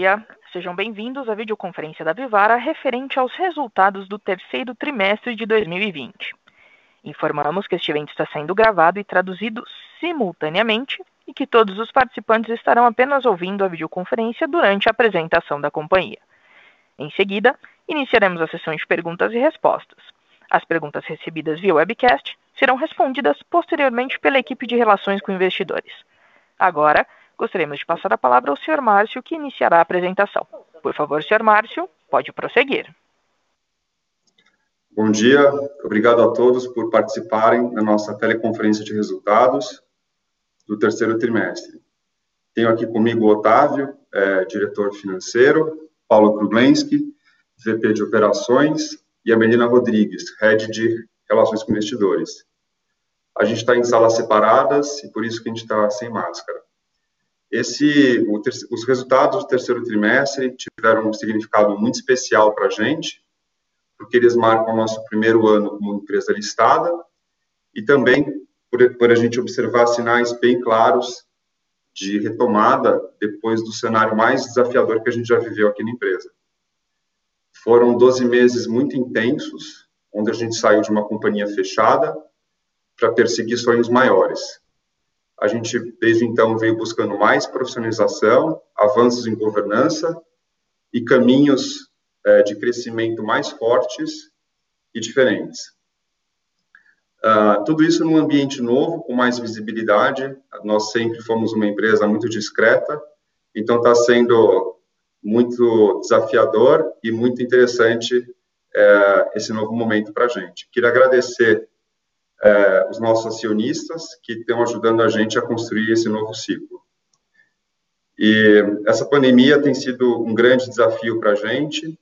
dia. Sejam bem-vindos à videoconferência da Vivara referente aos resultados do terceiro trimestre de 2020. Informamos que este evento está sendo gravado e traduzido simultaneamente e que todos os participantes estarão apenas ouvindo a videoconferência durante a apresentação da companhia. Em seguida, iniciaremos a sessão de perguntas e respostas. As perguntas recebidas via webcast serão respondidas posteriormente pela equipe de relações com investidores. Agora, gostaríamos de passar a palavra ao Sr. Márcio, que iniciará a apresentação. Por favor, Sr. Márcio, pode prosseguir. Bom dia, obrigado a todos por participarem da nossa teleconferência de resultados do terceiro trimestre. Tenho aqui comigo o Otávio, é, diretor financeiro, Paulo Kruglenski, VP de operações, e a Melina Rodrigues, Head de Relações com Investidores. A gente está em salas separadas e por isso que a gente está sem máscara. Esse, os resultados do terceiro trimestre tiveram um significado muito especial para a gente, porque eles marcam o nosso primeiro ano como empresa listada e também por, por a gente observar sinais bem claros de retomada depois do cenário mais desafiador que a gente já viveu aqui na empresa. Foram 12 meses muito intensos, onde a gente saiu de uma companhia fechada para perseguir sonhos maiores. A gente, desde então, veio buscando mais profissionalização, avanços em governança e caminhos é, de crescimento mais fortes e diferentes. Uh, tudo isso num ambiente novo, com mais visibilidade. Nós sempre fomos uma empresa muito discreta, então está sendo muito desafiador e muito interessante é, esse novo momento para a gente. Queria agradecer é, os nossos acionistas que estão ajudando a gente a construir esse novo ciclo. E essa pandemia tem sido um grande desafio para a gente.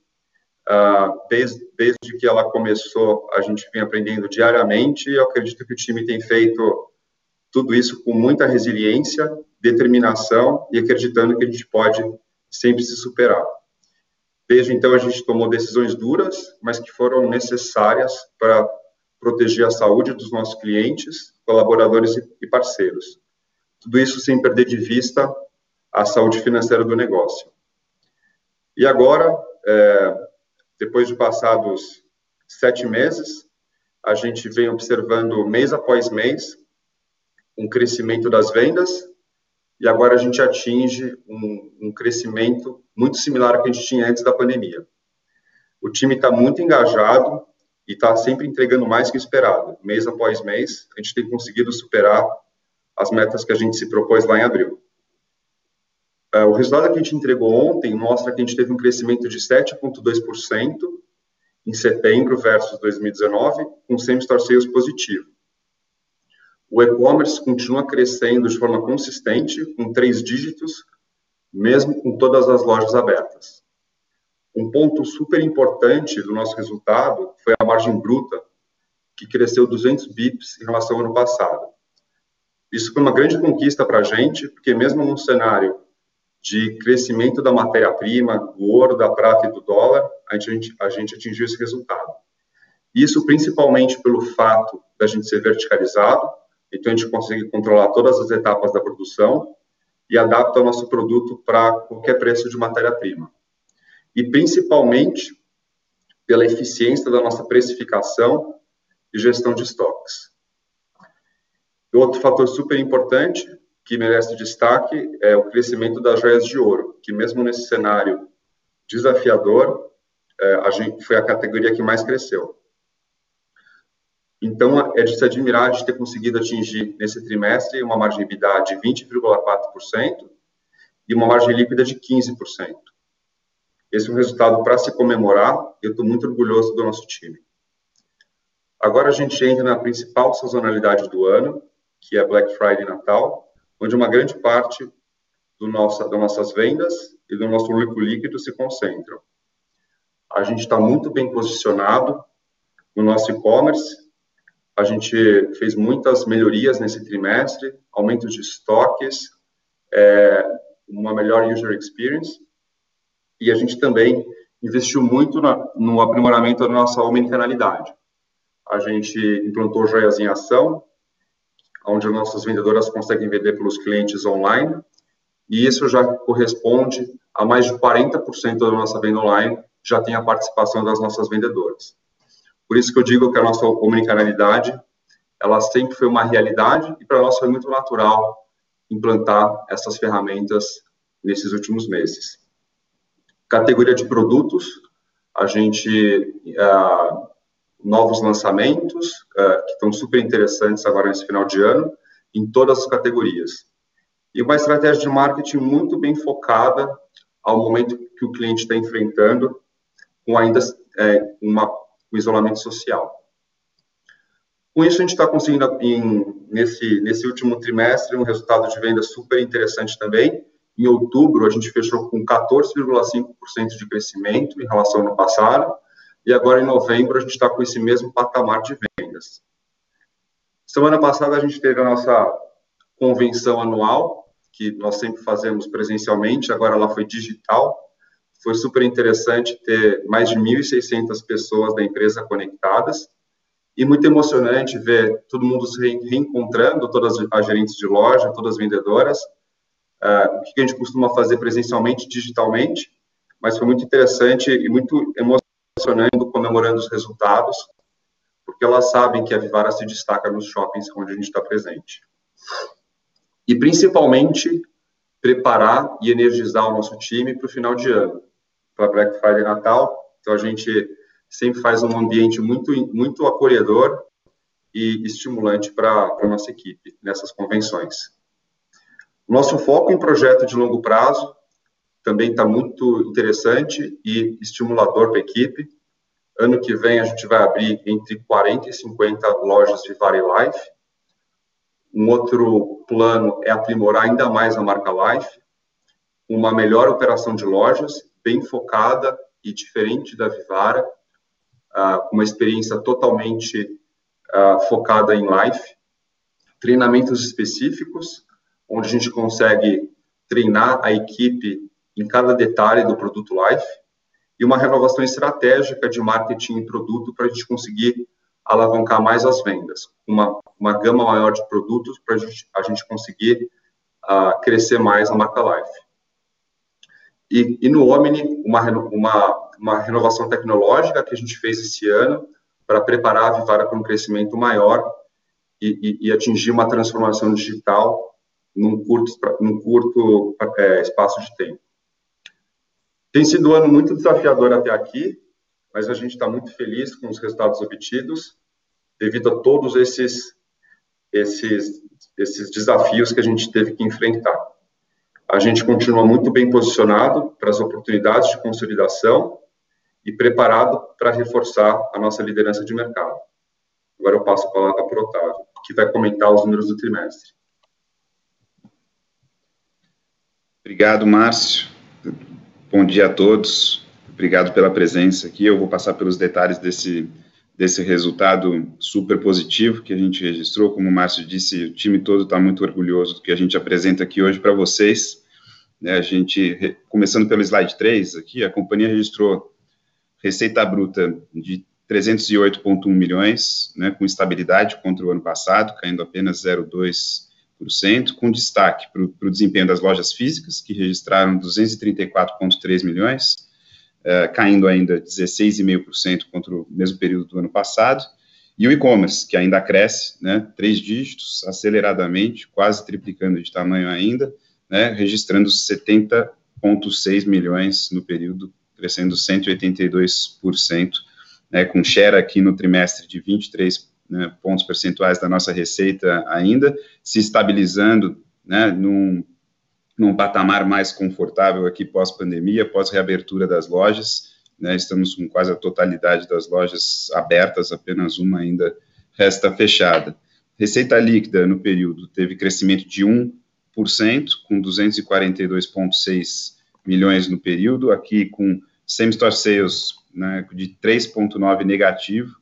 Uh, desde, desde que ela começou, a gente vem aprendendo diariamente. E eu acredito que o time tem feito tudo isso com muita resiliência, determinação e acreditando que a gente pode sempre se superar. Desde então, a gente tomou decisões duras, mas que foram necessárias para proteger a saúde dos nossos clientes, colaboradores e parceiros. Tudo isso sem perder de vista a saúde financeira do negócio. E agora, é, depois de passados sete meses, a gente vem observando mês após mês um crescimento das vendas e agora a gente atinge um, um crescimento muito similar ao que a gente tinha antes da pandemia. O time está muito engajado, e está sempre entregando mais que esperado. Mês após mês, a gente tem conseguido superar as metas que a gente se propôs lá em abril. Uh, o resultado que a gente entregou ontem mostra que a gente teve um crescimento de 7,2% em setembro versus 2019, com same-store sales positivo. O e-commerce continua crescendo de forma consistente, com três dígitos, mesmo com todas as lojas abertas. Um ponto super importante do nosso resultado foi a margem bruta, que cresceu 200 bips em relação ao ano passado. Isso foi uma grande conquista para a gente, porque mesmo num cenário de crescimento da matéria-prima, do ouro, da prata e do dólar, a gente, a gente atingiu esse resultado. Isso principalmente pelo fato da gente ser verticalizado, então a gente consegue controlar todas as etapas da produção e adapta o nosso produto para qualquer preço de matéria-prima e principalmente pela eficiência da nossa precificação e gestão de estoques. Outro fator super importante que merece destaque é o crescimento das joias de ouro, que mesmo nesse cenário desafiador, é, a gente foi a categoria que mais cresceu. Então, é de se admirar de ter conseguido atingir nesse trimestre uma margem EBITDA de 20,4% e uma margem líquida de 15%. Esse é um resultado para se comemorar eu estou muito orgulhoso do nosso time. Agora a gente entra na principal sazonalidade do ano, que é Black Friday Natal, onde uma grande parte do nossa, das nossas vendas e do nosso lucro líquido se concentram. A gente está muito bem posicionado no nosso e-commerce, a gente fez muitas melhorias nesse trimestre, aumento de estoques, é, uma melhor user experience, e a gente também investiu muito na, no aprimoramento da nossa omnicanalidade. A gente implantou joias em ação, onde nossas vendedoras conseguem vender pelos clientes online, e isso já corresponde a mais de 40% da nossa venda online já tem a participação das nossas vendedoras. Por isso que eu digo que a nossa omnicanalidade, ela sempre foi uma realidade e para nós foi muito natural implantar essas ferramentas nesses últimos meses. Categoria de produtos, a gente uh, novos lançamentos uh, que estão super interessantes agora nesse final de ano em todas as categorias e uma estratégia de marketing muito bem focada ao momento que o cliente está enfrentando com ainda é, uma, um isolamento social. Com isso, a gente está conseguindo, em, nesse, nesse último trimestre, um resultado de venda super interessante também. Em outubro, a gente fechou com 14,5% de crescimento em relação ao ano passado, e agora em novembro, a gente está com esse mesmo patamar de vendas. Semana passada, a gente teve a nossa convenção anual, que nós sempre fazemos presencialmente, agora ela foi digital. Foi super interessante ter mais de 1.600 pessoas da empresa conectadas e muito emocionante ver todo mundo se reencontrando, todas as gerentes de loja, todas as vendedoras. Uh, o que a gente costuma fazer presencialmente, digitalmente, mas foi muito interessante e muito emocionante comemorando os resultados, porque elas sabem que a Vivara se destaca nos shoppings onde a gente está presente e principalmente preparar e energizar o nosso time para o final de ano, para Black Friday Natal. Então a gente sempre faz um ambiente muito muito acolhedor e estimulante para a nossa equipe nessas convenções. Nosso foco em projeto de longo prazo também está muito interessante e estimulador para a equipe. Ano que vem a gente vai abrir entre 40 e 50 lojas de Vare Life. Um outro plano é aprimorar ainda mais a marca Life, uma melhor operação de lojas, bem focada e diferente da Vivara, uh, uma experiência totalmente uh, focada em Life, treinamentos específicos, onde a gente consegue treinar a equipe em cada detalhe do produto Life, e uma renovação estratégica de marketing e produto para a gente conseguir alavancar mais as vendas, uma, uma gama maior de produtos para a gente conseguir uh, crescer mais a marca Life. E, e no Omni, uma, uma, uma renovação tecnológica que a gente fez esse ano para preparar a Vivara para um crescimento maior e, e, e atingir uma transformação digital num curto, num curto é, espaço de tempo. Tem sido um ano muito desafiador até aqui, mas a gente está muito feliz com os resultados obtidos, devido a todos esses, esses, esses desafios que a gente teve que enfrentar. A gente continua muito bem posicionado para as oportunidades de consolidação e preparado para reforçar a nossa liderança de mercado. Agora eu passo a palavra para o Otávio, que vai comentar os números do trimestre. Obrigado, Márcio. Bom dia a todos obrigado pela presença aqui. Eu vou passar pelos detalhes desse, desse resultado super positivo que a gente registrou. Como o Márcio disse, o time todo está muito orgulhoso do que a gente apresenta aqui hoje para vocês. Né, a gente, começando pelo slide 3 aqui, a companhia registrou receita bruta de 308,1 milhões, né, com estabilidade contra o ano passado, caindo apenas 0,2%, com destaque para o desempenho das lojas físicas, que registraram 234,3 milhões, é, caindo ainda 16,5% contra o mesmo período do ano passado, e o e-commerce, que ainda cresce, né, três dígitos, aceleradamente, quase triplicando de tamanho ainda, né, registrando 70,6 milhões no período, crescendo 182%, né, com share aqui no trimestre de 23 né, pontos percentuais da nossa receita ainda, se estabilizando né, num num patamar mais confortável aqui pós-pandemia, pós-reabertura das lojas, né, estamos com quase a totalidade das lojas abertas, apenas uma ainda resta fechada. Receita líquida no período teve crescimento de 1%, com 242,6 milhões no período, aqui com same-store sales né, de 3,9 negativo,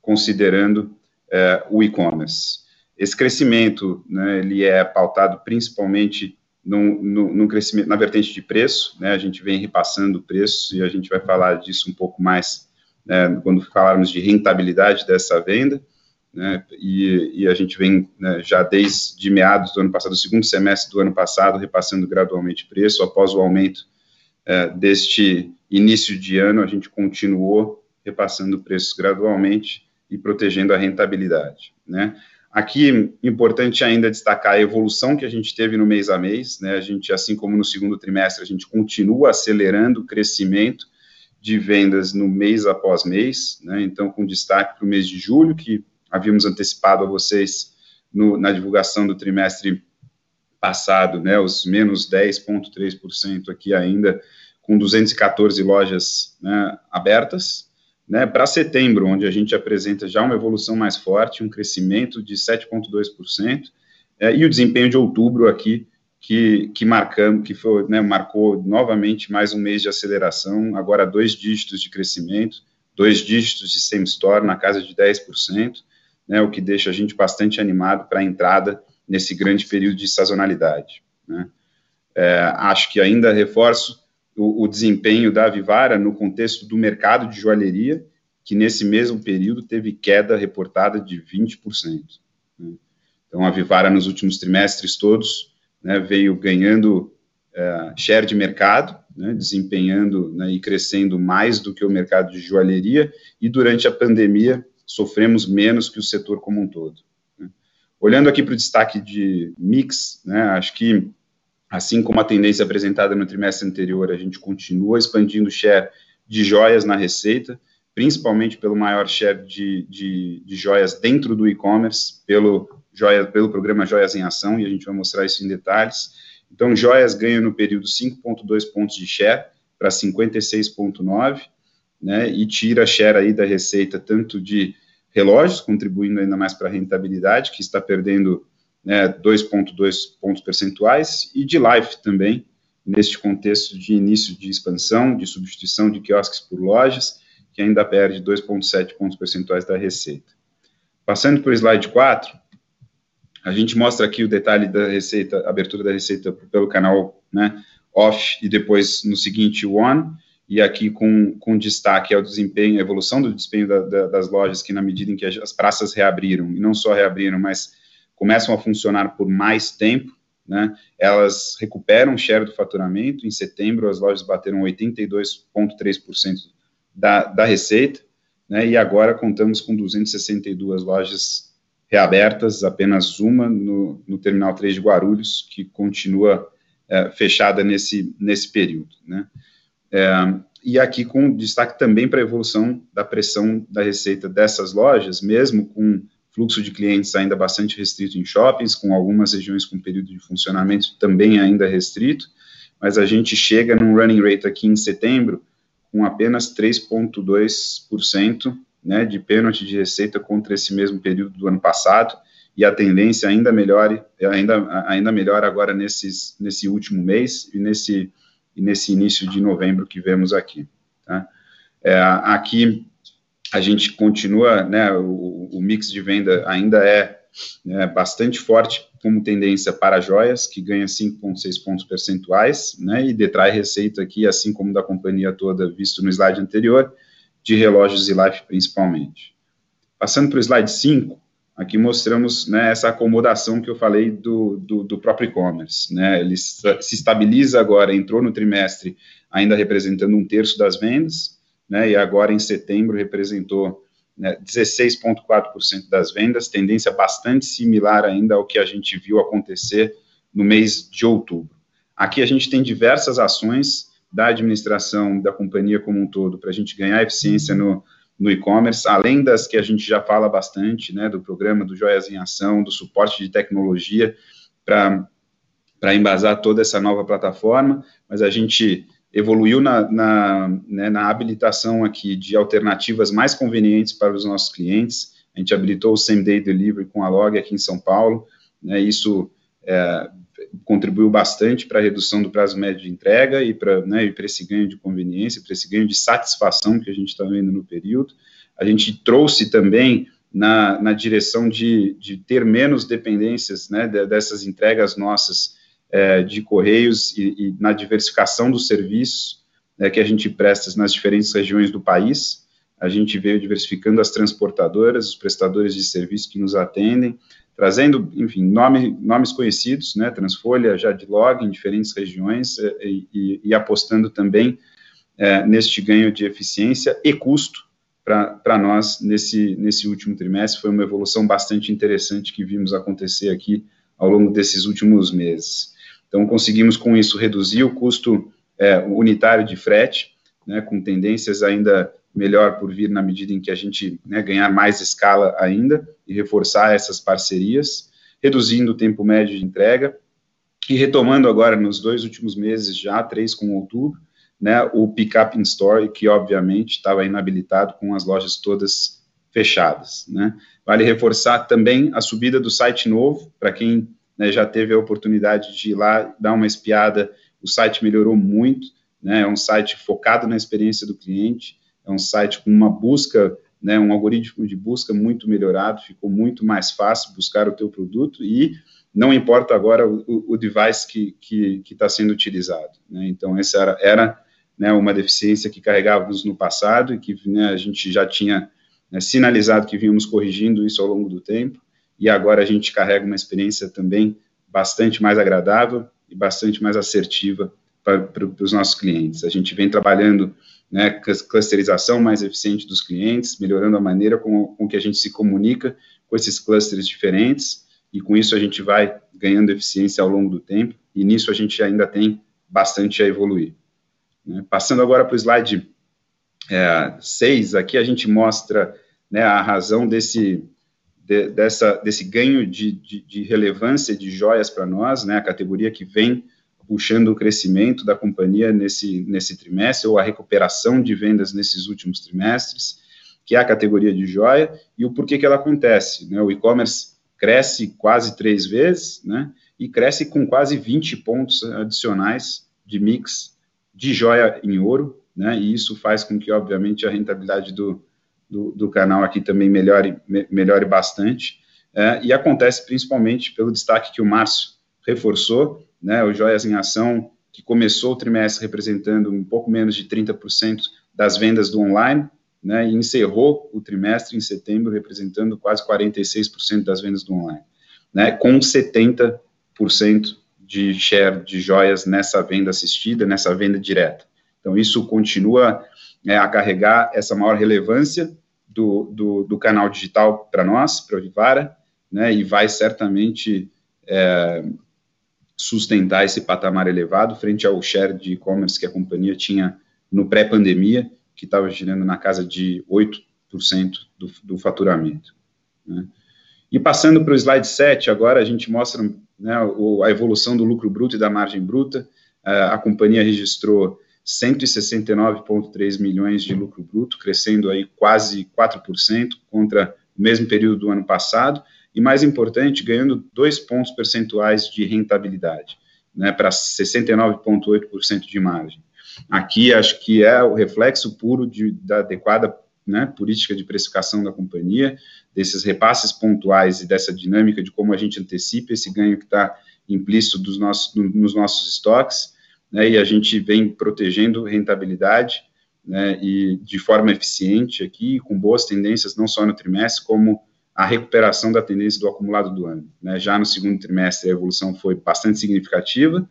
considerando eh, o e-commerce. Esse crescimento, né, ele é pautado principalmente num, crescimento na vertente de preço, né, a gente vem repassando preços e a gente vai falar disso um pouco mais né, quando falarmos de rentabilidade dessa venda, né, e, e, a gente vem né, já desde meados do ano passado, do segundo semestre do ano passado, repassando gradualmente preço após o aumento é, deste início de ano, a gente continuou repassando preços gradualmente e protegendo a rentabilidade, né? Aqui, importante ainda destacar a evolução que a gente teve no mês a mês, né? A gente, assim como no segundo trimestre, a gente continua acelerando o crescimento de vendas no mês após mês, né? Então, com destaque para o mês de julho, que havíamos antecipado a vocês no, na divulgação do trimestre passado, né? Os menos 10,3% aqui ainda, com 214 lojas né, abertas, né? Para setembro, onde a gente apresenta já uma evolução mais forte, um crescimento de 7,2%, é, e o desempenho de outubro aqui que, que marcamos, que foi, né, marcou novamente mais um mês de aceleração, agora dois dígitos de crescimento, dois dígitos de same store na casa de 10%, né, o que deixa a gente bastante animado para a entrada nesse grande período de sazonalidade. Né. É, acho que ainda reforço o, o, desempenho da Vivara no contexto do mercado de joalheria, que nesse mesmo período teve queda reportada de 20%. Né. Então, a Vivara nos últimos trimestres todos né, veio ganhando é, share de mercado, né, desempenhando né, e crescendo mais do que o mercado de joalheria, e durante a pandemia sofremos menos que o setor como um todo. Né. Olhando aqui para o destaque de mix, né, acho que, assim como a tendência apresentada no trimestre anterior, a gente continua expandindo o share de joias na receita, principalmente pelo maior share de, de, de joias dentro do e-commerce, pelo pelo programa Joias em Ação, e a gente vai mostrar isso em detalhes. Então, joias ganha no período 5,2 pontos de share para 56,9, né, e tira share aí da receita tanto de relógios, contribuindo ainda mais para a rentabilidade, que está perdendo né, 2,2 pontos percentuais, e de life também, neste contexto de início de expansão, de substituição de quiosques por lojas, que ainda perde 2,7 pontos percentuais da receita. Passando para o slide 4, a gente mostra aqui o detalhe da receita, abertura da receita pelo canal né, off e depois no seguinte one, e aqui com, com destaque ao desempenho, a evolução do desempenho da, da, das lojas, que na medida em que as praças reabriram, e não só reabriram, mas começam a funcionar por mais tempo, né, elas recuperam share do faturamento, em setembro as lojas bateram 82,3% da, da receita, né, e agora contamos com 262 lojas reabertas, apenas uma no, no Terminal 3 de Guarulhos, que continua é, fechada nesse, nesse período. Né? É, e aqui com destaque também para a evolução da pressão da receita dessas lojas, mesmo com fluxo de clientes ainda bastante restrito em shoppings, com algumas regiões com período de funcionamento também ainda restrito, mas a gente chega num running rate aqui em setembro com apenas 3,2% né, de pênalti de receita contra esse mesmo período do ano passado, e a tendência ainda melhore, ainda, ainda melhor agora nesses, nesse último mês e nesse, e nesse início de novembro que vemos aqui. Tá? É, aqui a gente continua, né, o, o mix de venda ainda é né, bastante forte como tendência para joias, que ganha 5,6 pontos percentuais, né, e detrai receita aqui, assim como da companhia toda, visto no slide anterior, de relógios e life principalmente. Passando para o slide 5, aqui mostramos né, essa acomodação que eu falei do, do, do próprio e-commerce. Né, ele se estabiliza agora, entrou no trimestre ainda representando um terço das vendas, né, e agora em setembro representou né, 16,4% das vendas, tendência bastante similar ainda ao que a gente viu acontecer no mês de outubro. Aqui a gente tem diversas ações da administração da companhia como um todo, para a gente ganhar eficiência no, no e-commerce, além das que a gente já fala bastante, né, do programa do Joias em Ação, do suporte de tecnologia para embasar toda essa nova plataforma, mas a gente evoluiu na, na, né, na habilitação aqui de alternativas mais convenientes para os nossos clientes, a gente habilitou o Same Day Delivery com a Log aqui em São Paulo, né, isso é, contribuiu bastante para a redução do prazo médio de entrega e para né, esse ganho de conveniência, para esse ganho de satisfação que a gente está vendo no período. A gente trouxe também na, na direção de, de ter menos dependências né, dessas entregas nossas é, de correios e, e, na diversificação dos serviços né, que a gente presta nas diferentes regiões do país. A gente veio diversificando as transportadoras, os prestadores de serviço que nos atendem, trazendo, enfim, nome, nomes conhecidos, né, Transfolha, Jadlog, em diferentes regiões, eh, e, e, e apostando também é, neste ganho de eficiência e custo para nós nesse, nesse último trimestre. Foi uma evolução bastante interessante que vimos acontecer aqui ao longo desses últimos meses. Então, conseguimos com isso reduzir o custo é, unitário de frete, né, com tendências ainda melhor por vir na medida em que a gente né, ganhar mais escala ainda e reforçar essas parcerias, reduzindo o tempo médio de entrega e retomando agora nos dois últimos meses, já três com outubro, né, o pick-up in store, que obviamente estava inabilitado com as lojas todas fechadas. Né. Vale reforçar também a subida do site novo, para quem né, já teve a oportunidade de ir lá dar uma espiada, o site melhorou muito, né, é um site focado na experiência do cliente, é um site com uma busca, né, um algoritmo de busca muito melhorado, ficou muito mais fácil buscar o teu produto e não importa agora o, o device que está sendo utilizado. Né, então, essa era, era né, uma deficiência que carregávamos no passado e que né, a gente já tinha né, sinalizado que vínhamos corrigindo isso ao longo do tempo, e agora a gente carrega uma experiência também bastante mais agradável e bastante mais assertiva para, os nossos clientes. A gente vem trabalhando né, clusterização mais eficiente dos clientes, melhorando a maneira com, com que a gente se comunica com esses clusters diferentes, e com isso a gente vai ganhando eficiência ao longo do tempo, e nisso a gente ainda tem bastante a evoluir. Né? Passando agora para o slide 6, é, aqui a gente mostra né, a razão desse, de, dessa, desse ganho de, de, de relevância de joias para nós, né, a categoria que vem puxando o crescimento da companhia nesse, nesse trimestre, ou a recuperação de vendas nesses últimos trimestres, que é a categoria de joia, e o porquê que ela acontece. Né? O e-commerce cresce quase três vezes, né? e cresce com quase 20 pontos adicionais de mix de joia em ouro, né? e isso faz com que, obviamente, a rentabilidade do, do, do canal aqui também melhore, me, melhore bastante, é, e acontece principalmente pelo destaque que o Márcio reforçou, né, o Joias em Ação, que começou o trimestre representando um pouco menos de 30% das vendas do online, né, e encerrou o trimestre em setembro representando quase 46% das vendas do online, né, com 70% de share de joias nessa venda assistida, nessa venda direta. Então, isso continua é, a carregar essa maior relevância do, do, do canal digital para nós, para a Vivara, né, e vai certamente é, sustentar esse patamar elevado frente ao share de e-commerce que a companhia tinha no pré-pandemia, que estava girando na casa de 8% do, do faturamento. Né. E passando para o slide 7, agora a gente mostra né, a evolução do lucro bruto e da margem bruta. A companhia registrou 169,3 milhões de lucro bruto, crescendo aí quase 4% contra o mesmo período do ano passado, e mais importante, ganhando dois pontos percentuais de rentabilidade, né, para 69,8% de margem. Aqui acho que é o reflexo puro de, da adequada né, política de precificação da companhia, desses repasses pontuais e dessa dinâmica de como a gente antecipa esse ganho que está implícito dos nossos, no, nos nossos estoques, né, e a gente vem protegendo rentabilidade né, e de forma eficiente aqui, com boas tendências, não só no trimestre, como a recuperação da tendência do acumulado do ano. Né. Já no segundo trimestre, a evolução foi bastante significativa,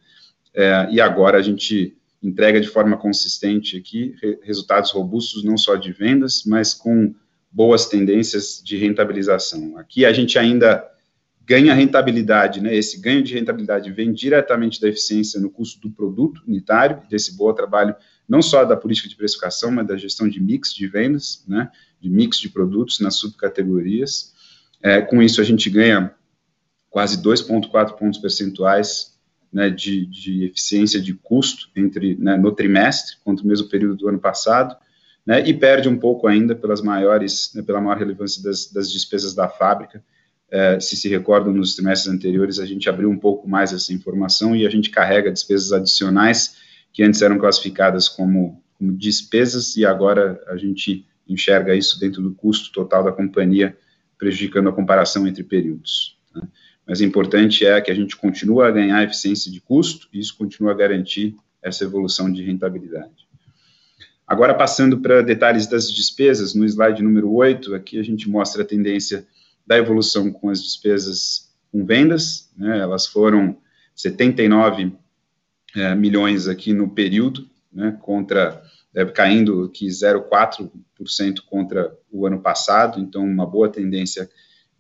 é, e agora a gente entrega de forma consistente aqui resultados robustos, não só de vendas, mas com boas tendências de rentabilização. Aqui a gente ainda ganha rentabilidade, né? Esse ganho de rentabilidade vem diretamente da eficiência no custo do produto unitário, desse bom trabalho não só da política de precificação, mas da gestão de mix de vendas, né? De mix de produtos nas subcategorias. É, com isso a gente ganha quase 2,4 pontos percentuais né, de, de, eficiência de custo entre né, no trimestre contra o mesmo período do ano passado, né, e perde um pouco ainda pelas maiores, né, pela maior relevância das, das despesas da fábrica, é, se se recordam, nos trimestres anteriores, a gente abriu um pouco mais essa informação e a gente carrega despesas adicionais que antes eram classificadas como, como despesas e agora a gente enxerga isso dentro do custo total da companhia, prejudicando a comparação entre períodos. Né? Mas o importante é que a gente continua a ganhar eficiência de custo e isso continua a garantir essa evolução de rentabilidade. Agora, passando para detalhes das despesas, no slide número 8, aqui a gente mostra a tendência da evolução com as despesas com vendas, né, elas foram 79 é, milhões aqui no período, né, contra é, caindo aqui 0,4% contra o ano passado, então uma boa tendência,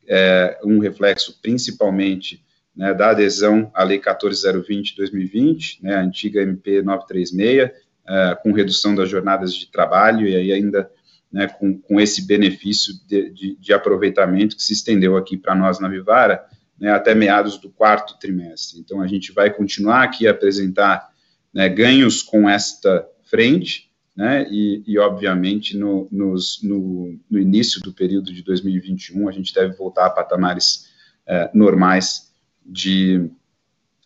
é, um reflexo principalmente né, da adesão à Lei 14020 de 2020, né, a antiga MP 936, é, com redução das jornadas de trabalho e aí ainda né, com, com esse benefício de, de, de aproveitamento que se estendeu aqui para nós na Vivara, né, até meados do quarto trimestre. Então, a gente vai continuar aqui a apresentar né, ganhos com esta frente, né, e, e obviamente, no, nos, no, no, início do período de 2021, a gente deve voltar a patamares é, normais de,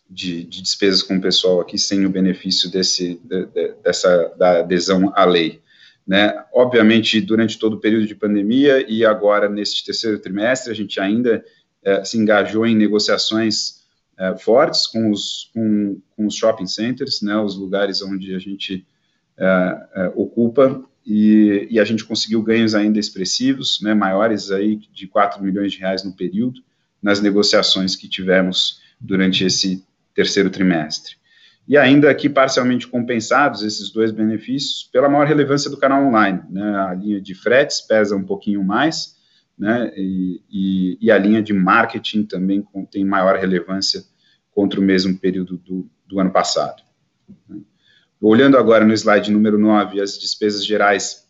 de, de, despesas com o pessoal aqui, sem o benefício desse, de, de, dessa, da adesão à lei. Né? Obviamente, durante todo o período de pandemia e agora neste terceiro trimestre, a gente ainda é, se engajou em negociações é, fortes com os, com, com, os shopping centers, né, os lugares onde a gente é ocupa, e, e, a gente conseguiu ganhos ainda expressivos, né, maiores aí de 4 milhões de reais no período, nas negociações que tivemos durante esse terceiro trimestre e ainda aqui parcialmente compensados esses dois benefícios pela maior relevância do canal online. Né? A linha de fretes pesa um pouquinho mais, né? e, e, e a linha de marketing também tem maior relevância contra o mesmo período do, do ano passado. Olhando agora no slide número 9, as despesas gerais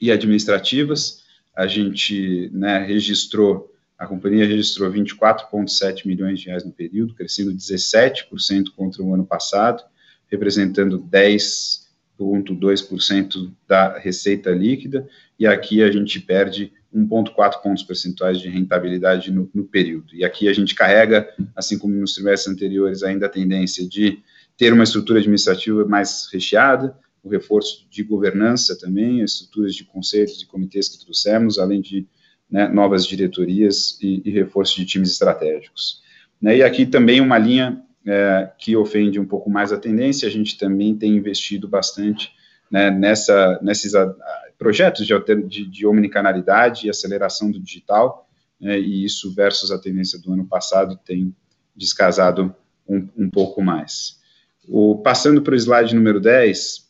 e administrativas, a gente né, registrou a companhia registrou 24,7 milhões de reais no período, crescendo 17% contra o ano passado, representando 10,2% da receita líquida, e aqui a gente perde 1,4 pontos percentuais de rentabilidade no, no, período. E aqui a gente carrega, assim como nos trimestres anteriores, ainda a tendência de ter uma estrutura administrativa mais recheada, o reforço de governança também, as estruturas de conselhos e comitês que trouxemos, além de né, novas diretorias e, e, reforço de times estratégicos. Né, e aqui também uma linha é, que ofende um pouco mais a tendência, a gente também tem investido bastante né, nessa, nesses a, projetos de, de, de omnicanalidade e aceleração do digital, né, e isso versus a tendência do ano passado tem descasado um, um pouco mais. O, passando para o slide número 10,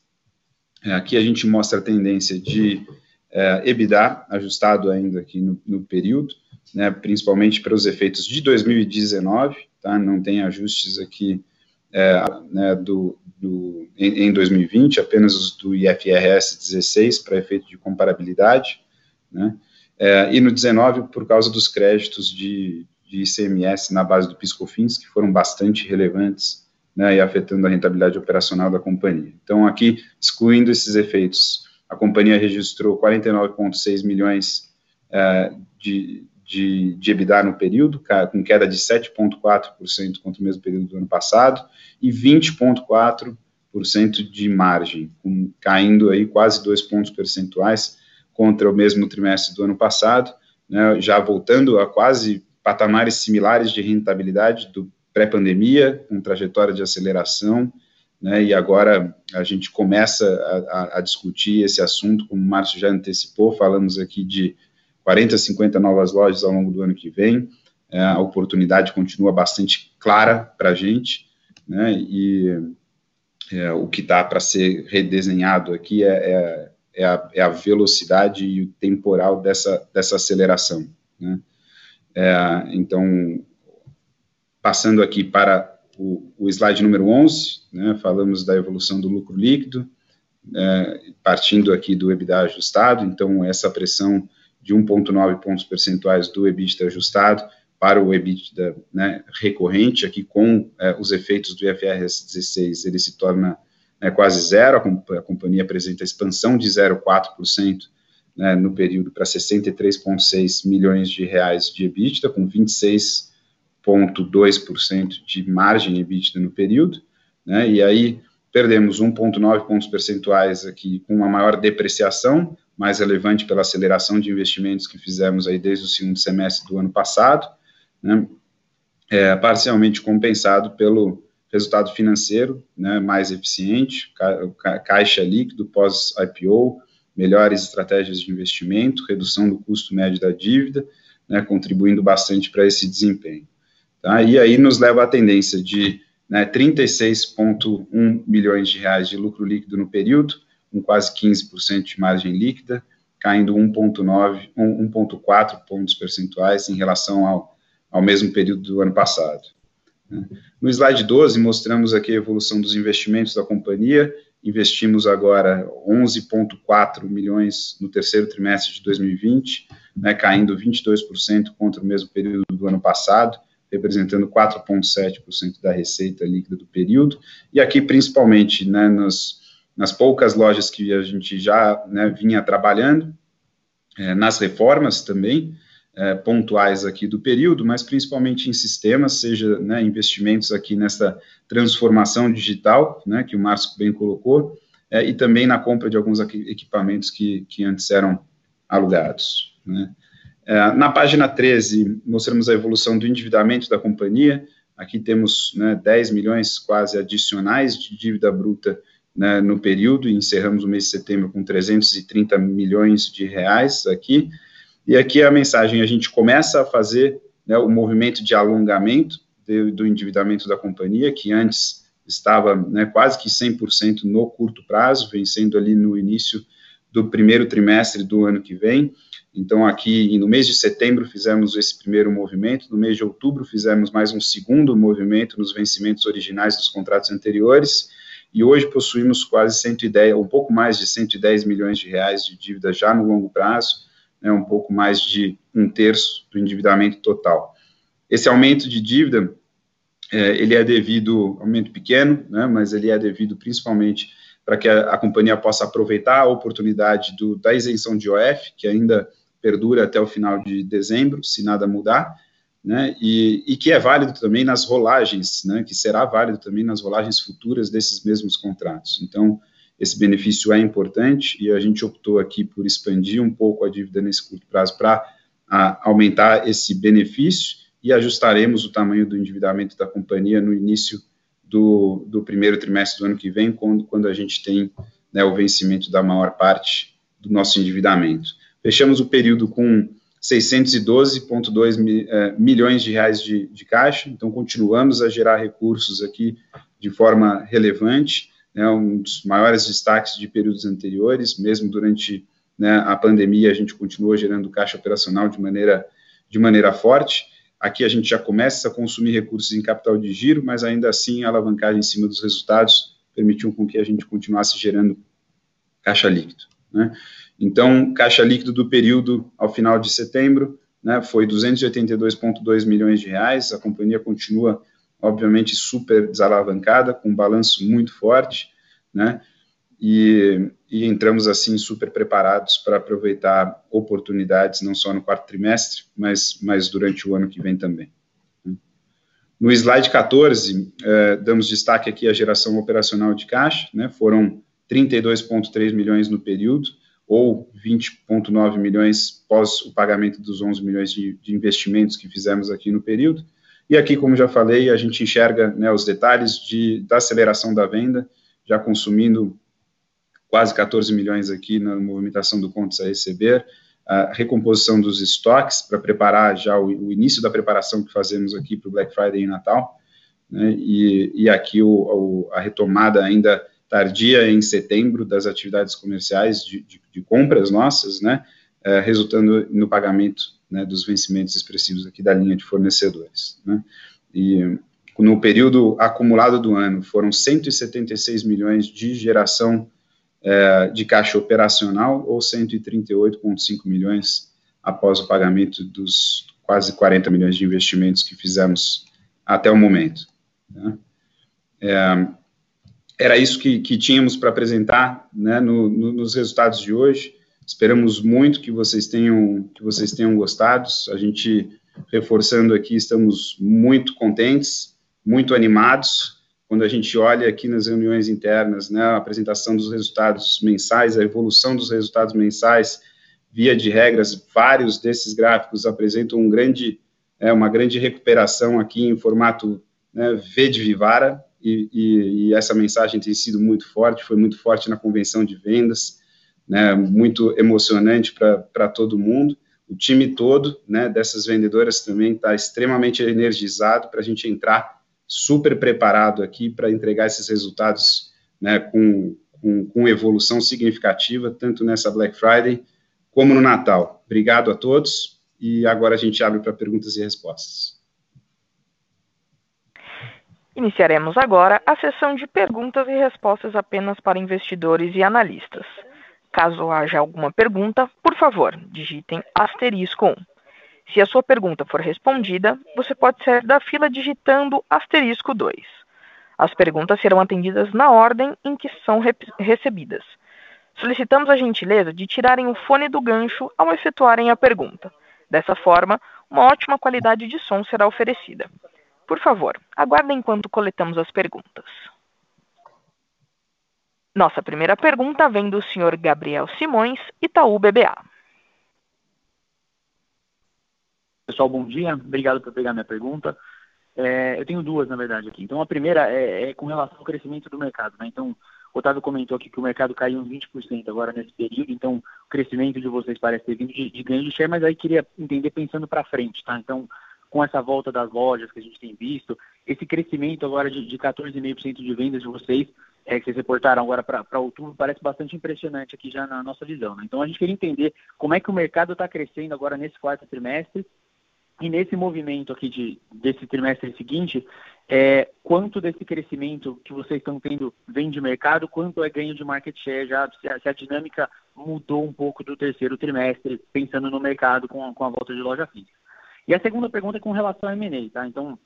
é, aqui a gente mostra a tendência de é, EBITDA ajustado ainda aqui no, no período, né, principalmente para os efeitos de 2019, tá, não tem ajustes aqui é, né, do, do, em, em, 2020, apenas os do IFRS 16 para efeito de comparabilidade, né, é, e no 19 por causa dos créditos de, de ICMS na base do PiscoFins, que foram bastante relevantes né, e afetando a rentabilidade operacional da companhia. Então, aqui, excluindo esses efeitos a companhia registrou 49,6 milhões é, de, de, de EBITDA no período, com queda de 7,4% contra o mesmo período do ano passado, e 20,4% de margem, com, caindo aí quase dois pontos percentuais contra o mesmo trimestre do ano passado, né, já voltando a quase patamares similares de rentabilidade do pré-pandemia, com trajetória de aceleração, né, e agora a gente começa a, a, discutir esse assunto, como o Márcio já antecipou, falamos aqui de 40, 50 novas lojas ao longo do ano que vem, é, a oportunidade continua bastante clara para a gente, né, e é, o que está para ser redesenhado aqui é, é, é, a, é, a, velocidade e o temporal dessa, dessa aceleração. Né. É, então, passando aqui para o, o slide número 11, né, falamos da evolução do lucro líquido, é, partindo aqui do EBITDA ajustado, então essa pressão de 1,9 pontos percentuais do EBITDA ajustado para o EBITDA né, recorrente, aqui com é, os efeitos do IFRS 16, ele se torna né, quase zero, a, a, companhia apresenta expansão de 0,4% né, no período para 63,6 milhões de reais de EBITDA, com 26 0,2% de margem EBITDA no período, né, e aí perdemos 1,9 pontos percentuais aqui com uma maior depreciação, mais relevante pela aceleração de investimentos que fizemos aí desde o segundo semestre do ano passado, né, é, parcialmente compensado pelo resultado financeiro né, mais eficiente, ca caixa líquido pós-IPO, melhores estratégias de investimento, redução do custo médio da dívida, né, contribuindo bastante para esse desempenho. Tá? E aí nos leva à tendência de né, 36,1 milhões de reais de lucro líquido no período, com quase 15% de margem líquida, caindo 1,9, 1,4 pontos percentuais em relação ao, ao mesmo período do ano passado. Né. No slide 12, mostramos aqui a evolução dos investimentos da companhia. Investimos agora 11,4 milhões no terceiro trimestre de 2020, né, caindo 22% contra o mesmo período do ano passado, representando 4,7% da receita líquida do período. E aqui, principalmente, né, nos, nas poucas lojas que a gente já né, vinha trabalhando, é, nas reformas também, é, pontuais aqui do período, mas principalmente em sistemas, seja né, investimentos aqui nessa transformação digital, né, que o Márcio bem colocou, é, e também na compra de alguns equipamentos que, que antes eram alugados. Né. É, na página 13, mostramos a evolução do endividamento da companhia, aqui temos né, 10 milhões quase adicionais de dívida bruta né, no período, e encerramos o mês de setembro com 330 milhões de reais aqui, e aqui a mensagem, a gente começa a fazer né, o movimento de alongamento de, do endividamento da companhia, que antes estava né, quase que 100% no curto prazo, vencendo ali no início do primeiro trimestre do ano que vem. Então, aqui no mês de setembro fizemos esse primeiro movimento, no mês de outubro fizemos mais um segundo movimento nos vencimentos originais dos contratos anteriores, e hoje possuímos quase 110, um pouco mais de 110 milhões de reais de dívida já no longo prazo, né, um pouco mais de um terço do endividamento total. Esse aumento de dívida, é, ele é devido, aumento pequeno, né, mas ele é devido principalmente para que a, a, companhia possa aproveitar a oportunidade do, da isenção de OF, que ainda perdura até o final de dezembro, se nada mudar, né, e, e, que é válido também nas rolagens, né, que será válido também nas rolagens futuras desses mesmos contratos. Então, esse benefício é importante e a gente optou aqui por expandir um pouco a dívida nesse curto prazo para aumentar esse benefício e ajustaremos o tamanho do endividamento da companhia no início do, do primeiro trimestre do ano que vem, quando, quando a gente tem né, o vencimento da maior parte do nosso endividamento. Fechamos o período com 612,2 é, milhões de reais de, de caixa, então continuamos a gerar recursos aqui de forma relevante né, um dos maiores destaques de períodos anteriores, mesmo durante né, a pandemia, a gente continuou gerando caixa operacional de maneira, de maneira forte. Aqui a gente já começa a consumir recursos em capital de giro, mas ainda assim a alavancagem em cima dos resultados permitiu com que a gente continuasse gerando caixa líquido. Né? Então, caixa líquido do período ao final de setembro né, foi 282,2 milhões de reais. A companhia continua obviamente super desalavancada, com um balanço muito forte, né? E, e, entramos assim super preparados para aproveitar oportunidades não só no quarto trimestre, mas, mas durante o ano que vem também. No slide 14, eh, damos destaque aqui à geração operacional de caixa, né? Foram 32,3 milhões no período, ou 20,9 milhões pós o pagamento dos 11 milhões de, de investimentos que fizemos aqui no período. E aqui, como já falei, a gente enxerga né, os detalhes de, da aceleração da venda, já consumindo quase 14 milhões aqui na movimentação do contas a receber, a recomposição dos estoques para preparar já o, o, início da preparação que fazemos aqui para o Black Friday e Natal, né, e, e, aqui o, o, a retomada ainda tardia em setembro das atividades comerciais de, de, de compras nossas, né, é, resultando no pagamento né, dos vencimentos expressivos aqui da linha de fornecedores. Né? E no período acumulado do ano foram 176 milhões de geração é, de caixa operacional ou 138,5 milhões após o pagamento dos quase 40 milhões de investimentos que fizemos até o momento. Né? É, era isso que, que tínhamos para apresentar né, no, no, nos resultados de hoje. Esperamos muito que vocês tenham que vocês tenham gostado. A gente reforçando aqui, estamos muito contentes, muito animados. Quando a gente olha aqui nas reuniões internas, né, a apresentação dos resultados mensais, a evolução dos resultados mensais, via de regras, vários desses gráficos apresentam um grande, é, uma grande recuperação aqui em formato né, V de Vivara, e, e, e essa mensagem tem sido muito forte, foi muito forte na convenção de vendas, né, muito emocionante para todo mundo. o time todo, né, dessas vendedoras também está extremamente energizado para a gente entrar super preparado aqui para entregar esses resultados, né, com, com, com evolução significativa, tanto nessa Black Friday como no Natal. Obrigado a todos e agora a gente abre para perguntas e respostas. Iniciaremos agora a sessão de perguntas e respostas apenas para investidores e analistas. Caso haja alguma pergunta, por favor, digitem asterisco 1. Se a sua pergunta for respondida, você pode sair da fila digitando asterisco 2. As perguntas serão atendidas na ordem em que são re recebidas. Solicitamos a gentileza de tirarem o fone do gancho ao efetuarem a pergunta. Dessa forma, uma ótima qualidade de som será oferecida. Por favor, aguardem enquanto coletamos as perguntas. Nossa primeira pergunta vem do senhor Gabriel Simões, Itaú BBA. Pessoal, bom dia. Obrigado por pegar minha pergunta. É, eu tenho duas, na verdade, aqui. Então, a primeira é, é com relação ao crescimento do mercado. Né? Então, o Otávio comentou aqui que o mercado caiu uns 20% agora nesse período, então o crescimento de vocês parece ter vindo de, de ganho de share, mas aí queria entender pensando para frente, tá? Então, com essa volta das lojas que a gente tem visto, esse crescimento agora de, de 14,5% de vendas de vocês, é, que vocês reportaram agora para outubro, parece bastante impressionante aqui já na nossa visão. Né? Então a gente queria entender como é que o mercado está crescendo agora nesse quarto trimestre e nesse movimento aqui de, desse trimestre seguinte, é, quanto desse crescimento que vocês estão tendo vem de mercado, quanto é ganho de market share, já se a, se a dinâmica mudou um pouco do terceiro trimestre, pensando no mercado com, com a volta de loja física. E a segunda pergunta é com relação ao M&A, tá? Então,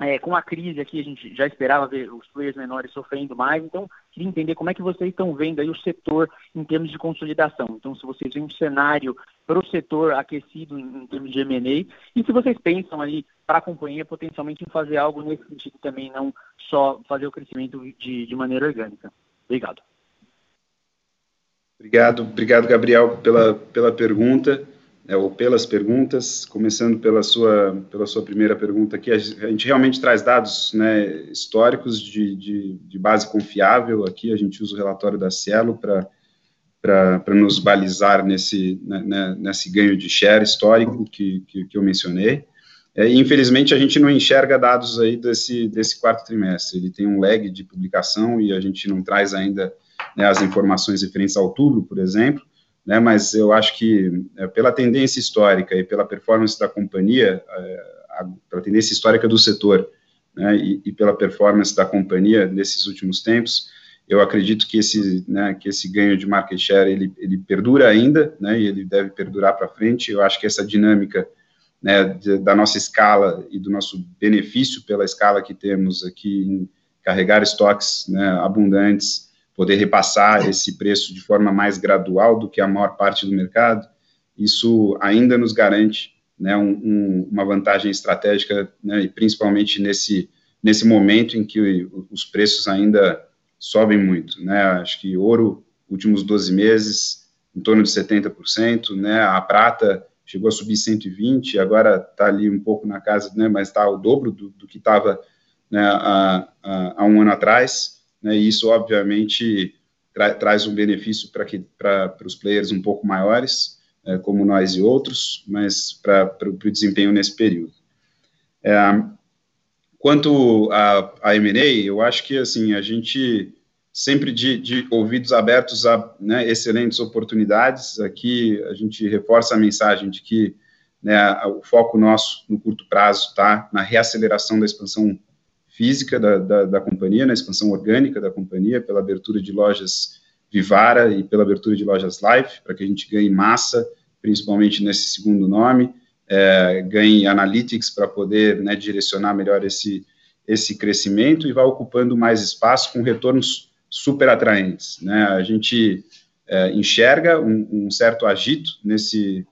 é, com a crise aqui, a gente já esperava ver os players menores sofrendo mais, então queria entender como é que vocês estão vendo aí o setor em termos de consolidação. Então, se vocês veem um cenário para o setor aquecido em, em termos de M&A, e se vocês pensam aí para a companhia potencialmente em fazer algo nesse sentido também, não só fazer o crescimento de, de maneira orgânica. Obrigado. Obrigado, obrigado Gabriel pela, pela pergunta é, ou pelas perguntas, começando pela sua, pela sua primeira pergunta aqui, a gente realmente traz dados né, históricos de, de, de, base confiável, aqui a gente usa o relatório da Cielo para nos balizar nesse, né, né, nesse ganho de share histórico que, que, que eu mencionei. É, infelizmente, a gente não enxerga dados aí desse, desse quarto trimestre, ele tem um lag de publicação e a gente não traz ainda né, as informações referentes a outubro, por exemplo, né, mas eu acho que é, pela tendência histórica e pela performance da companhia, é, a, pela tendência histórica do setor né, e, e, pela performance da companhia nesses últimos tempos, eu acredito que esse, né, que esse ganho de market share ele, ele perdura ainda, né, e ele deve perdurar para frente. Eu acho que essa dinâmica né, da nossa escala e do nosso benefício pela escala que temos aqui em carregar estoques né, abundantes, poder repassar esse preço de forma mais gradual do que a maior parte do mercado, isso ainda nos garante né, um, um, uma vantagem estratégica, né, e principalmente nesse, nesse momento em que os preços ainda sobem muito. Né, acho que ouro, últimos 12 meses, em torno de 70%, né, a prata chegou a subir 120, agora está ali um pouco na casa, né, mas está o dobro do, do que estava né, há, há, um ano atrás né, e isso, obviamente, tra traz um benefício para os players um pouco maiores, é, como nós e outros, mas para o desempenho nesse período. É, quanto a, a M&A, eu acho que, assim, a gente sempre de, de ouvidos abertos a né, excelentes oportunidades, aqui a gente reforça a mensagem de que né, o foco nosso no curto prazo está na reaceleração da expansão física da, da, da, companhia, na expansão orgânica da companhia, pela abertura de lojas Vivara e pela abertura de lojas Life, para que a gente ganhe massa, principalmente nesse segundo nome, é, ganhe analytics para poder né, direcionar melhor esse, esse crescimento e vá ocupando mais espaço com retornos super atraentes. Né? A gente é, enxerga um, um certo agito nesse,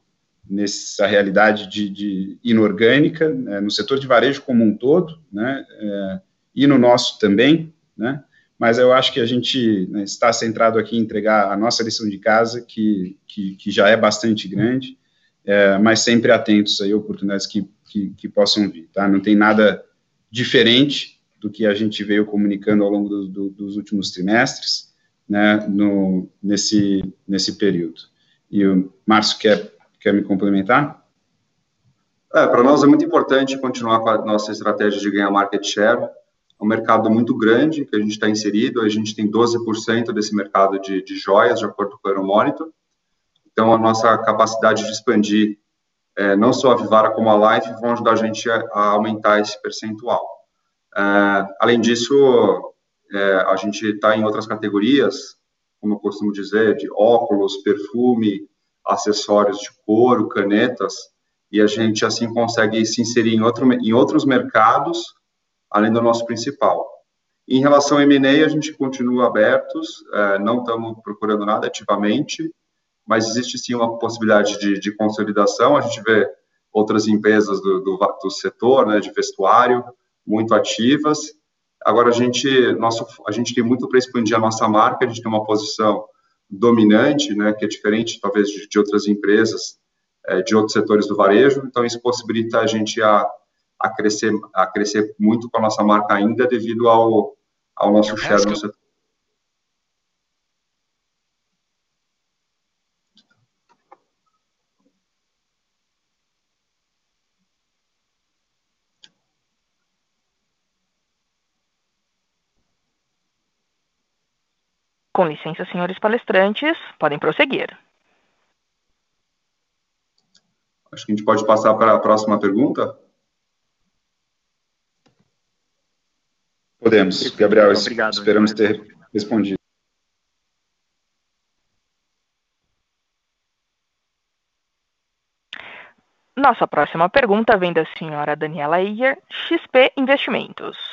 nessa realidade de, de inorgânica, né, no setor de varejo como um todo, né, é, e no nosso também, né, mas eu acho que a gente né, está centrado aqui em entregar a nossa lição de casa, que, que, que já é bastante grande, é, mas sempre atentos aí a oportunidades que, que, que, possam vir, tá? Não tem nada diferente do que a gente veio comunicando ao longo do, do, dos últimos trimestres, né, no, nesse, nesse período. E o Márcio quer quer me complementar? É, para nós é muito importante continuar com a nossa estratégia de ganhar market share. É um mercado muito grande que a gente está inserido, a gente tem 12% desse mercado de, de joias, de acordo com o Euromonitor. Então, a nossa capacidade de expandir, é, não só a Vivara como a Life, vão ajudar a gente a, a aumentar esse percentual. É, além disso, é, a gente está em outras categorias, como eu costumo dizer, de óculos, perfume, acessórios de couro, canetas, e a gente assim consegue se inserir em, outro, em outros mercados, além do nosso principal. Em relação ao M&A, a gente continua abertos, é, não estamos procurando nada ativamente, mas existe sim uma possibilidade de, de consolidação. A gente vê outras empresas do, do, do setor, né, de vestuário, muito ativas. Agora a gente, nosso, a gente tem muito para expandir a nossa marca. A gente tem uma posição dominante, né, que é diferente talvez de, de outras empresas, é, de outros setores do varejo. Então isso possibilita a gente a, a crescer, a crescer muito com a nossa marca ainda devido ao, ao nosso share no setor. Com licença, senhores palestrantes, podem prosseguir. Acho que a gente pode passar para a próxima pergunta. Podemos. Gabriel, Obrigado, esperamos ter respondido. Nossa próxima pergunta vem da senhora Daniela Iyer, XP Investimentos.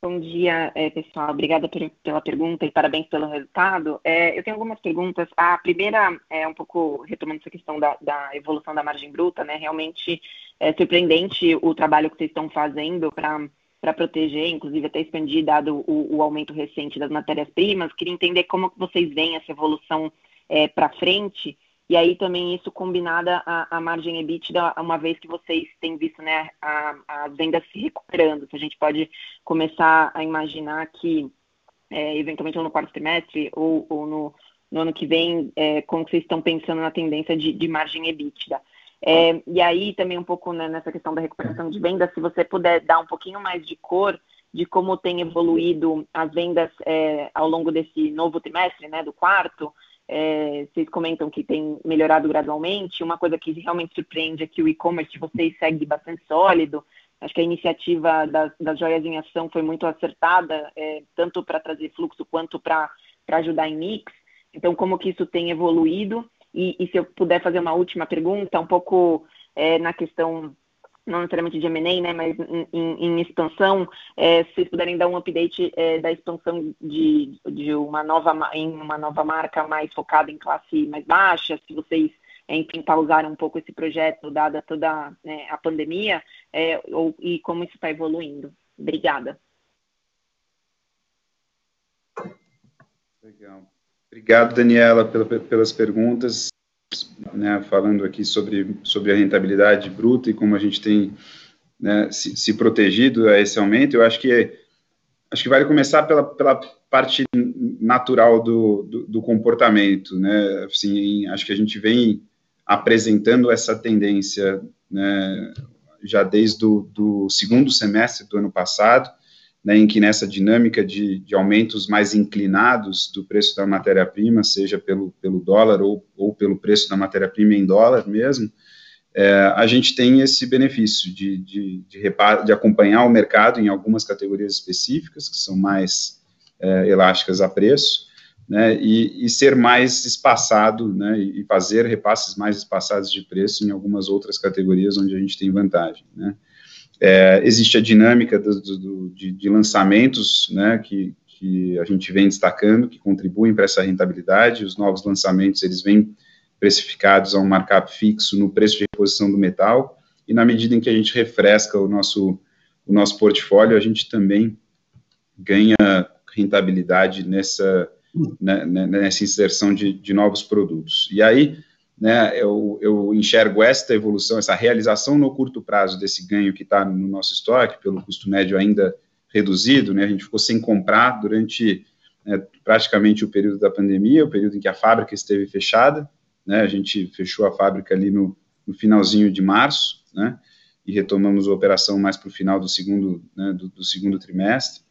Bom dia, é, pessoal. Obrigada pela pergunta e parabéns pelo resultado. É, eu tenho algumas perguntas. A primeira é um pouco retomando essa questão da, da evolução da margem bruta, né? Realmente é surpreendente o trabalho que vocês estão fazendo para proteger, inclusive até expandir, dado o, o aumento recente das matérias-primas. Queria entender como vocês veem essa evolução é, para frente e aí também isso combinada a, a margem EBITDA, uma vez que vocês têm visto né, as vendas se recuperando, se a gente pode começar a imaginar que, é, eventualmente, no quarto trimestre ou, ou no, no, ano que vem, é, como vocês estão pensando na tendência de, de margem EBITDA. É, e aí também um pouco né, nessa questão da recuperação de vendas, se você puder dar um pouquinho mais de cor de como tem evoluído as vendas é, ao longo desse novo trimestre, né, do quarto, é, vocês comentam que tem melhorado gradualmente. Uma coisa que realmente surpreende é que o e-commerce de vocês segue bastante sólido. Acho que a iniciativa das, das joias em ação foi muito acertada, é, tanto para trazer fluxo quanto para ajudar em mix. Então, como que isso tem evoluído? E, e, se eu puder fazer uma última pergunta, um pouco é, na questão não necessariamente de M&A, né, mas em, em expansão, é, se vocês puderem dar um update é, da expansão de, de uma nova em uma nova marca mais focada em classe mais baixa, se vocês é, enfim pausaram um pouco esse projeto dada toda né, a pandemia, é, ou, e como isso está evoluindo. Obrigada. Legal. Obrigado, Daniela, pela, pelas perguntas né, falando aqui sobre, sobre a rentabilidade bruta e como a gente tem né, se, se, protegido a esse aumento, eu acho que acho que vale começar pela, pela parte natural do, do, do comportamento, né, assim, acho que a gente vem apresentando essa tendência, né, já desde o do segundo semestre do ano passado, né, em que nessa dinâmica de, de, aumentos mais inclinados do preço da matéria-prima, seja pelo, pelo dólar ou, ou pelo preço da matéria-prima em dólar mesmo, é, a gente tem esse benefício de, de, de, de, acompanhar o mercado em algumas categorias específicas, que são mais é, elásticas a preço, né, e, e, ser mais espaçado, né, e fazer repasses mais espaçados de preço em algumas outras categorias onde a gente tem vantagem, né. É, existe a dinâmica do, do, de, de, lançamentos, né, que, que a gente vem destacando, que contribuem para essa rentabilidade. Os novos lançamentos, eles vêm precificados a um markup fixo no preço de reposição do metal, e na medida em que a gente refresca o nosso, o nosso portfólio, a gente também ganha rentabilidade nessa, né, né nessa inserção de, de novos produtos. E aí, né, eu, eu enxergo esta evolução, essa realização no curto prazo desse ganho que está no nosso estoque, pelo custo médio ainda reduzido, né, a gente ficou sem comprar durante né, praticamente o período da pandemia, o período em que a fábrica esteve fechada, né, a gente fechou a fábrica ali no, no finalzinho de março, né, e retomamos a operação mais para o final do segundo, né, do, do, segundo trimestre,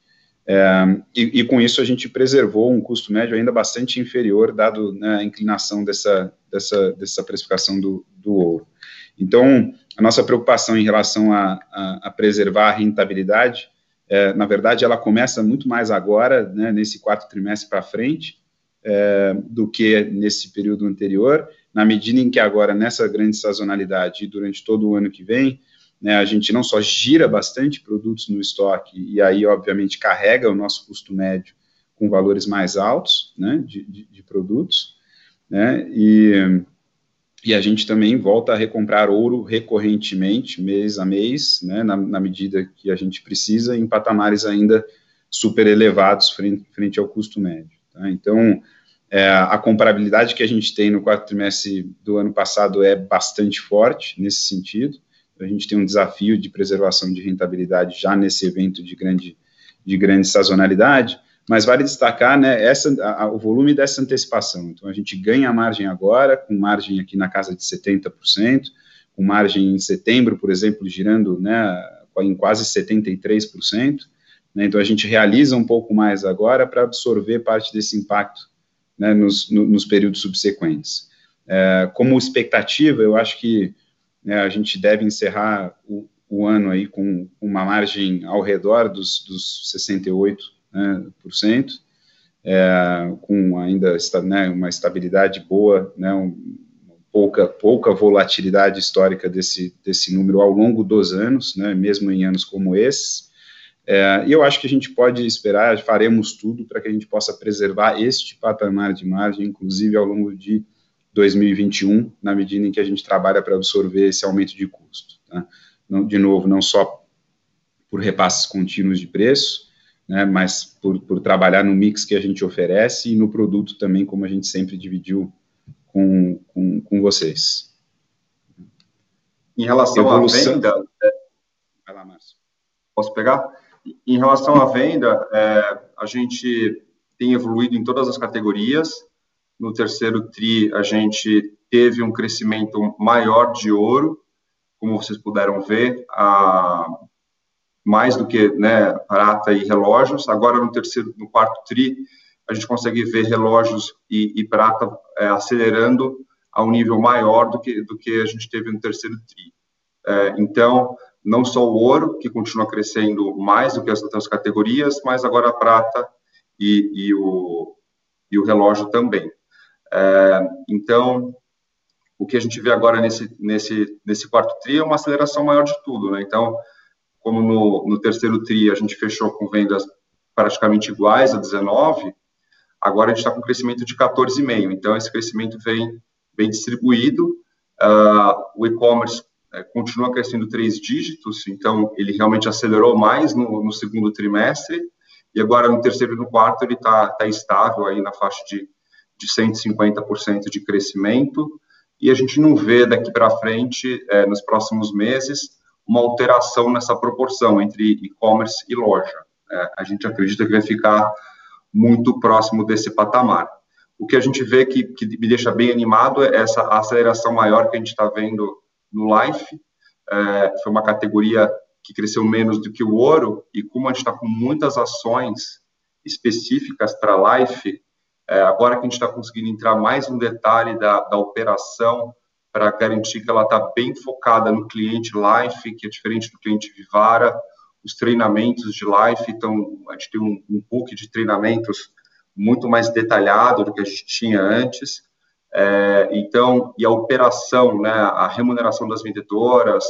é, e, e, com isso a gente preservou um custo médio ainda bastante inferior, dado né, a inclinação dessa, dessa, dessa precificação do, do ouro. Então, a nossa preocupação em relação a, a, a preservar a rentabilidade, é, na verdade, ela começa muito mais agora, né, nesse quarto trimestre para frente, é, do que nesse período anterior, na medida em que agora, nessa grande sazonalidade e durante todo o ano que vem, né, a gente não só gira bastante produtos no estoque, e aí, obviamente, carrega o nosso custo médio com valores mais altos né, de, de, de produtos, né, e e a gente também volta a recomprar ouro recorrentemente, mês a mês, né, na, na medida que a gente precisa, em patamares ainda super elevados frente, frente ao custo médio. Tá? Então, é, a comparabilidade que a gente tem no quarto trimestre do ano passado é bastante forte nesse sentido. A gente tem um desafio de preservação de rentabilidade já nesse evento de grande, de grande sazonalidade, mas vale destacar né, essa, a, o volume dessa antecipação. Então, a gente ganha margem agora, com margem aqui na casa de 70%, com margem em setembro, por exemplo, girando né, em quase 73%. Né, então, a gente realiza um pouco mais agora para absorver parte desse impacto né, nos, no, nos, períodos subsequentes. É, como expectativa, eu acho que né, a gente deve encerrar o, o, ano aí com uma margem ao redor dos, dos 68%, né, por cento, é, com ainda né, uma estabilidade boa, né, um, pouca, pouca volatilidade histórica desse, desse número ao longo dos anos, né, mesmo em anos como esses. É, e eu acho que a gente pode esperar, faremos tudo para que a gente possa preservar este patamar de margem, inclusive ao longo de 2021, na medida em que a gente trabalha para absorver esse aumento de custo. Tá? Não, de novo, não só por repasses contínuos de preço, né, mas por, por trabalhar no mix que a gente oferece e no produto também, como a gente sempre dividiu com, com, com vocês. Em relação Evolução... à venda. Vai lá, Márcio. Posso pegar? Em relação à venda, é, a gente tem evoluído em todas as categorias. No terceiro TRI, a gente teve um crescimento maior de ouro, como vocês puderam ver. A, mais do que né, prata e relógios. Agora, no terceiro, no quarto tri, a gente consegue ver relógios e, e prata é, acelerando a um nível maior do que, do que a gente teve no terceiro tri. É, então, não só o ouro, que continua crescendo mais do que as outras categorias, mas agora a prata e, e, o, e o relógio também. É, então, o que a gente vê agora nesse, nesse, nesse quarto tri é uma aceleração maior de tudo. Né? Então, como no, no terceiro TRI a gente fechou com vendas praticamente iguais a 19, agora a gente está com um crescimento de 14,5%. Então, esse crescimento vem bem distribuído. Uh, o e-commerce é, continua crescendo três dígitos, então ele realmente acelerou mais no, no, segundo trimestre, e agora no terceiro e no quarto ele está tá estável aí na faixa de, de 150% de crescimento, e a gente não vê daqui para frente, é, nos próximos meses, uma alteração nessa proporção entre e-commerce e loja. É, a gente acredita que vai ficar muito próximo desse patamar. O que a gente vê que, que me deixa bem animado é essa aceleração maior que a gente está vendo no Life. É, foi uma categoria que cresceu menos do que o ouro, e como a gente está com muitas ações específicas para Life, é, agora que a gente está conseguindo entrar mais no detalhe da, da operação, para garantir que ela está bem focada no cliente Life, que é diferente do cliente Vivara. Os treinamentos de Life, então, a gente tem um, um book de treinamentos muito mais detalhado do que a gente tinha antes. É, então, e a operação, né, a remuneração das vendedoras,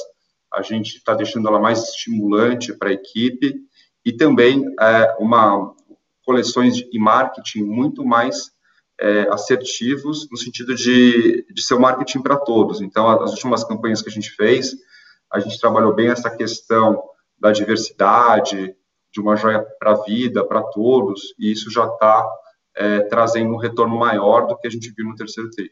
a gente está deixando ela mais estimulante para a equipe e também é, uma coleções de marketing muito mais é, assertivos no sentido de, de ser o marketing para todos. Então, as últimas campanhas que a gente fez, a gente trabalhou bem essa questão da diversidade, de uma joia para a vida, para todos, e isso já está é, trazendo um retorno maior do que a gente viu no terceiro TRI.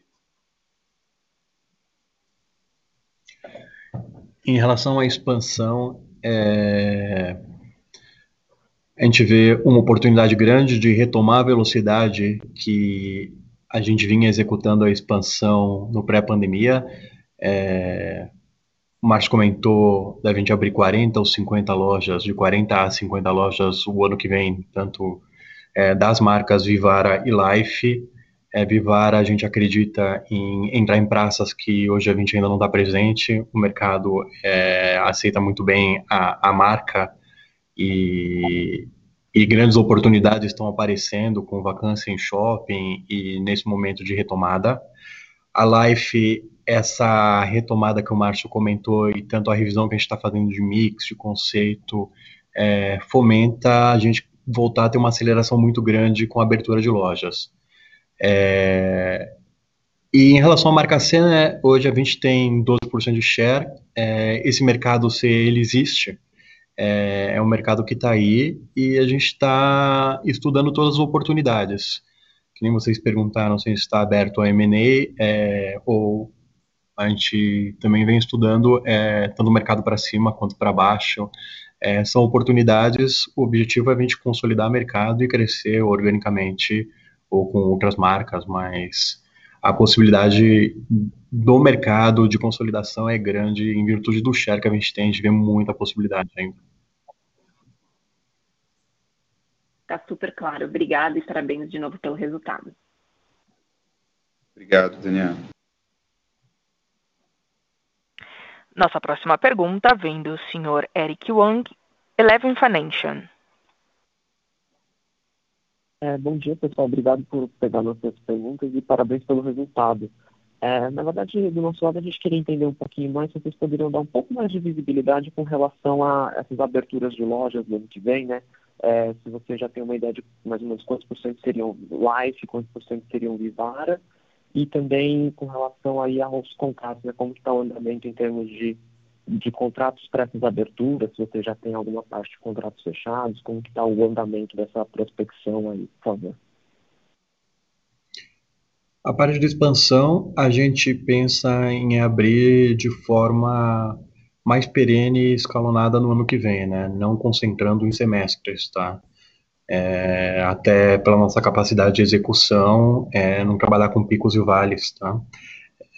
Em relação à expansão, é... a gente vê uma oportunidade grande de retomar a velocidade que a gente vinha executando a expansão no pré-pandemia. É, o Márcio comentou da gente abrir 40 ou 50 lojas, de 40 a 50 lojas o ano que vem, tanto é, das marcas Vivara e Life. É, Vivara, a gente acredita em entrar em praças que hoje a gente ainda não está presente. O mercado é, aceita muito bem a, a marca e, e grandes oportunidades estão aparecendo com vacância em shopping e nesse momento de retomada. A Life, essa retomada que o Márcio comentou e tanto a revisão que a gente está fazendo de mix, de conceito, é, fomenta a gente voltar a ter uma aceleração muito grande com a abertura de lojas. É, e em relação à marca Sena, hoje a gente tem 12% de share. É, esse mercado, se ele existe, é, é um mercado que está aí e a gente está estudando todas as oportunidades. Que nem vocês perguntaram se está aberto a M&A é, ou a gente também vem estudando é, tanto o mercado para cima quanto para baixo. É, são oportunidades, o objetivo é a gente consolidar o mercado e crescer organicamente ou com outras marcas, mas a possibilidade do mercado de consolidação é grande em virtude do share que a gente tem, a gente vê muita possibilidade ainda. Está super claro. Obrigada e parabéns de novo pelo resultado. Obrigado, Daniel. Nossa próxima pergunta vem do senhor Eric Wang, Eleven Financial. É, bom dia, pessoal. Obrigado por pegar nossas perguntas e parabéns pelo resultado. É, na verdade, do nosso lado, a gente queria entender um pouquinho mais se vocês poderiam dar um pouco mais de visibilidade com relação a essas aberturas de lojas do ano que vem, né? É, se você já tem uma ideia de mais ou menos quantos por cento seriam Life, quantos por cento seriam Vivara, e também com relação aí aos contratos, né? Como está o andamento em termos de de contratos para essas aberturas, se você já tem alguma parte de contratos fechados, como que está o andamento dessa prospecção aí, por favor? A parte de expansão, a gente pensa em abrir de forma mais perene e escalonada no ano que vem, né? Não concentrando em semestres, tá? É, até pela nossa capacidade de execução, é, não trabalhar com picos e vales, tá?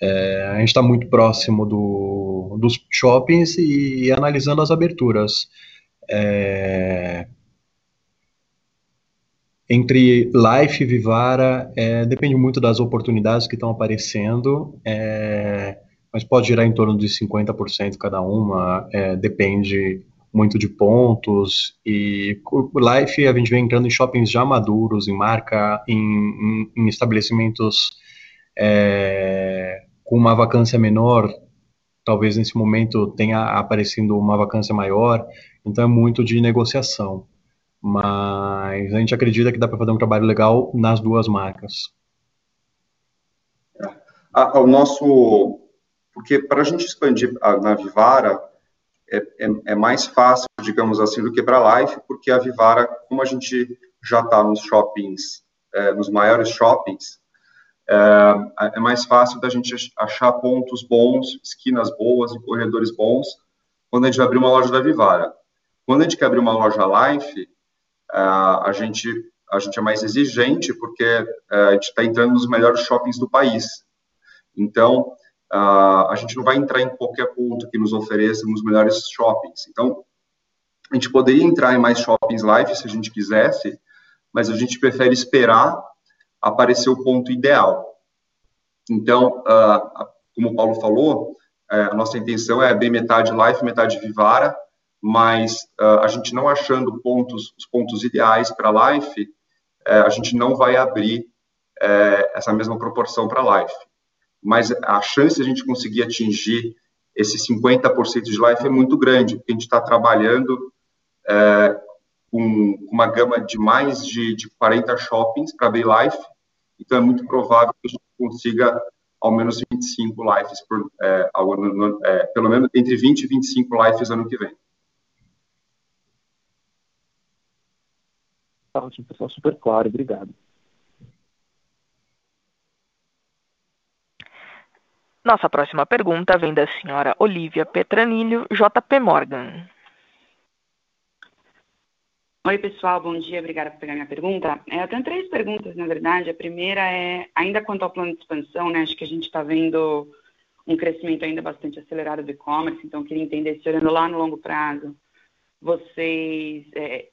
É, a gente está muito próximo do, dos shoppings e, e analisando as aberturas. É, entre Life e Vivara, é, depende muito das oportunidades que estão aparecendo, é, mas pode girar em torno de 50% cada uma, é, depende muito de pontos, e Life a gente vem entrando em shoppings já maduros, em marca, em, em, em estabelecimentos é, com uma vacância menor, talvez nesse momento tenha aparecendo uma vacância maior, então é muito de negociação. Mas a gente acredita que dá para fazer um trabalho legal nas duas marcas. o nosso. Porque para a gente expandir na Vivara, é, é, é, mais fácil, digamos assim, do que para a Life, porque a Vivara, como a gente já está nos shoppings, é, nos maiores shoppings, é, é mais fácil da gente achar pontos bons, esquinas boas e corredores bons quando a gente vai abrir uma loja da Vivara. Quando a gente quer abrir uma loja Life, é, a gente a gente é mais exigente porque é, a gente está entrando nos melhores shoppings do país. Então, a gente não vai entrar em qualquer ponto que nos ofereça nos melhores shoppings. Então, a gente poderia entrar em mais shoppings Life se a gente quisesse, mas a gente prefere esperar aparecer o ponto ideal. Então, uh, como o Paulo falou, uh, a nossa intenção é abrir metade Life, metade Vivara, mas uh, a gente não achando pontos, os pontos ideais para Life, eh, a gente não vai abrir eh, essa mesma proporção para Life. Mas a chance de a gente conseguir atingir esse 50% de Life é muito grande, porque a gente está trabalhando com uma gama de mais de, de 40 shoppings para live, então é muito provável que a gente consiga ao menos 25 lives por é, ano, é, pelo menos entre 20 e 25 lives ano que vem. Tá ótimo, pessoal, super claro, obrigado. Nossa próxima pergunta vem da senhora Olivia Petranilho, JP Morgan. Oi, pessoal, bom dia, obrigada por pegar minha pergunta. É, eu tenho três perguntas, na verdade. A primeira é, ainda quanto ao plano de expansão, né, acho que a gente está vendo um crescimento ainda bastante acelerado do e-commerce, então queria entender se olhando lá no longo prazo, vocês, é,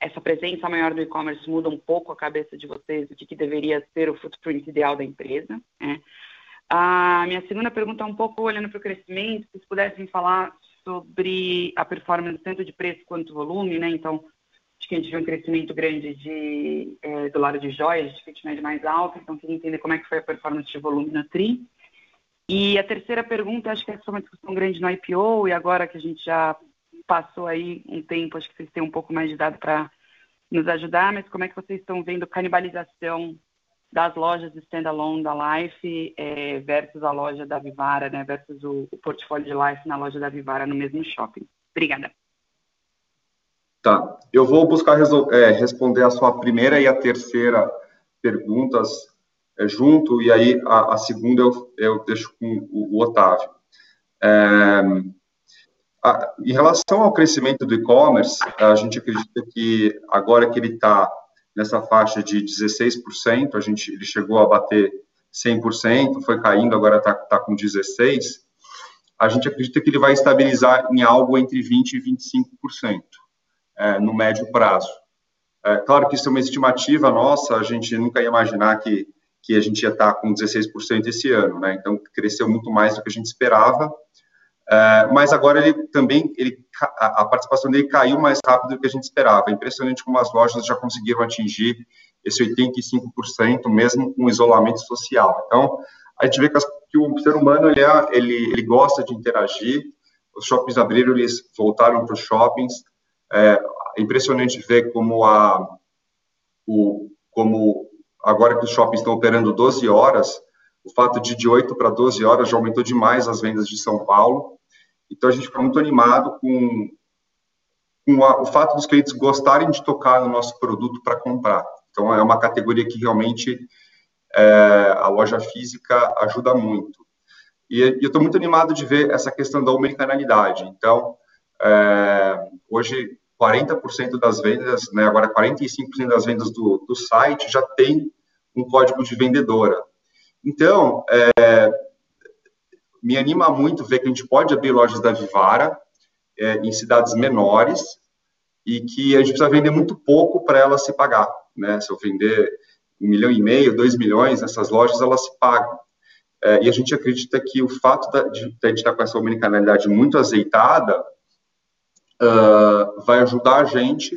essa presença maior do e-commerce muda um pouco a cabeça de vocês do que, que deveria ser o footprint ideal da empresa, né? A minha segunda pergunta é um pouco olhando para o crescimento, se vocês pudessem falar sobre a performance tanto de preço quanto volume, né? Então, acho que a gente viu um crescimento grande de, é, do lado de joias, de médio mais alto, então queria entender como é que foi a performance de volume na TRI. E a terceira pergunta, acho que essa foi uma discussão grande no IPO, e agora que a gente já passou aí um tempo, acho que vocês têm um pouco mais de dado para nos ajudar, mas como é que vocês estão vendo canibalização das lojas standalone da Life é, versus a loja da Vivara, né, versus o, o portfólio de Life na loja da Vivara no mesmo shopping? Obrigada. Tá. Eu vou buscar é, responder a sua primeira e a terceira perguntas é, junto, e aí a, a segunda eu, eu, deixo com o, o Otávio. É, a, em relação ao crescimento do e-commerce, a gente acredita que agora que ele está nessa faixa de 16%, a gente, ele chegou a bater 100%, foi caindo, agora está tá com 16%, a gente acredita que ele vai estabilizar em algo entre 20% e 25% é, no médio prazo. É, claro que isso é uma estimativa nossa, a gente nunca ia imaginar que, que a gente ia estar com 16% esse ano, né? Então, cresceu muito mais do que a gente esperava. É, mas agora ele também, ele, a, participação dele caiu mais rápido do que a gente esperava. É impressionante como as lojas já conseguiram atingir esse 85%, mesmo com isolamento social. Então, a gente vê que, as, que o ser humano ele, é, ele, ele gosta de interagir. Os shoppings abriram, eles voltaram para os shoppings. É impressionante ver como a o como agora que os shoppings estão operando 12 horas, o fato de de 8 para 12 horas já aumentou demais as vendas de São Paulo. Então a gente fica muito animado com, com a, o fato dos clientes gostarem de tocar no nosso produto para comprar. Então é uma categoria que realmente é, a loja física ajuda muito. E, e eu estou muito animado de ver essa questão da omnicanalidade. Então, é, hoje 40% das vendas, né, agora 45% das vendas do, do site já tem um código de vendedora. Então, é, me anima muito ver que a gente pode abrir lojas da Vivara é, em cidades menores e que a gente precisa vender muito pouco para ela se pagar. Né? Se eu vender um milhão e meio, dois milhões nessas lojas, elas se pagam. É, e a gente acredita que o fato de, de a gente estar com essa omnicanalidade muito azeitada vai ajudar a gente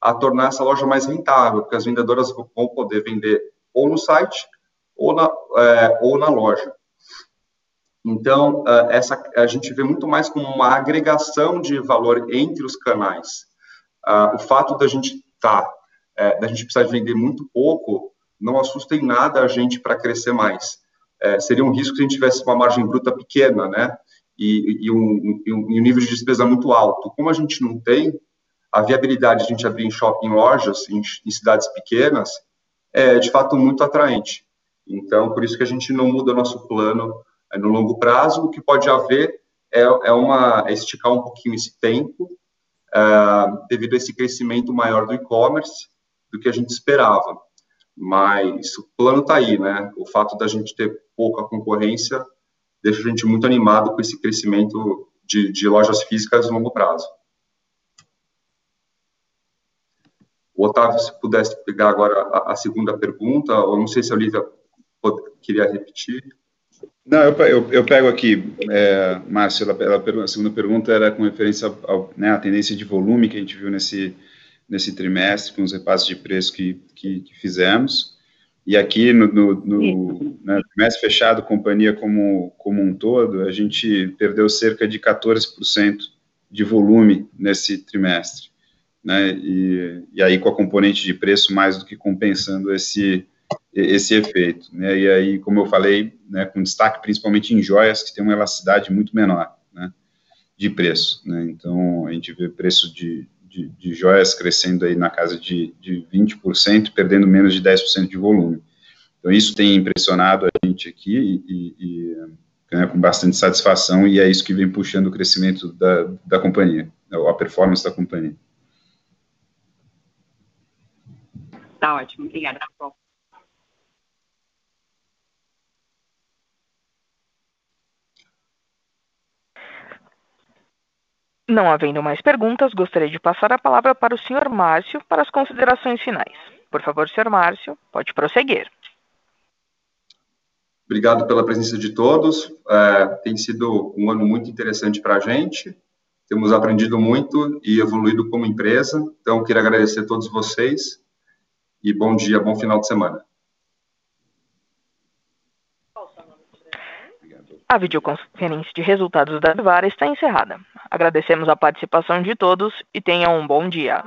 a tornar essa loja mais rentável, porque as vendedoras vão poder vender ou no site ou na, é, ou na loja. Então, uh, essa, a gente vê muito mais como uma agregação de valor entre os canais. Uh, o fato da gente estar, tá, é, da gente precisar vender muito pouco, não assusta em nada a gente para crescer mais. É, seria um risco se a gente tivesse uma margem bruta pequena, né? E, e, um, e, um, e um nível de despesa muito alto. Como a gente não tem, a viabilidade de a gente abrir em shopping lojas, em, em cidades pequenas, é de fato muito atraente. Então, por isso que a gente não muda nosso plano é, no longo prazo. O que pode haver é, é uma é esticar um pouquinho esse tempo, é, devido a esse crescimento maior do e-commerce do que a gente esperava. Mas o plano está aí, né? O fato da gente ter pouca concorrência deixa a gente muito animado com esse crescimento de, de lojas físicas a longo prazo. O Otávio, se pudesse pegar agora a, a segunda pergunta, ou não sei se a Olivia queria repetir. Não, eu, eu, eu pego aqui, é, Márcio, ela, ela, a segunda pergunta era com referência à né, tendência de volume que a gente viu nesse, nesse trimestre, com os repasses de preço que, que, que fizemos. E aqui no, no, no né, trimestre fechado, companhia como, como um todo, a gente perdeu cerca de 14% de volume nesse trimestre. Né, e, e aí com a componente de preço mais do que compensando esse, esse efeito. Né, e aí, como eu falei, né, com destaque principalmente em joias, que tem uma elasticidade muito menor né, de preço. Né, então, a gente vê preço de, de, de joias crescendo aí na casa de, de 20%, perdendo menos de 10% de volume. Então, isso tem impressionado a gente aqui e, e né, com bastante satisfação, e é isso que vem puxando o crescimento da, da companhia, a performance da companhia. Tá ótimo. Obrigada, pessoal. Não havendo mais perguntas, gostaria de passar a palavra para o senhor Márcio para as considerações finais. Por favor, senhor Márcio, pode prosseguir. Obrigado pela presença de todos. É, tem sido um ano muito interessante para a gente. Temos aprendido muito e evoluído como empresa. Então, queria agradecer a todos vocês e bom dia, bom final de semana. A videoconferência de resultados da Vivara está encerrada. Agradecemos a participação de todos e tenham um bom dia.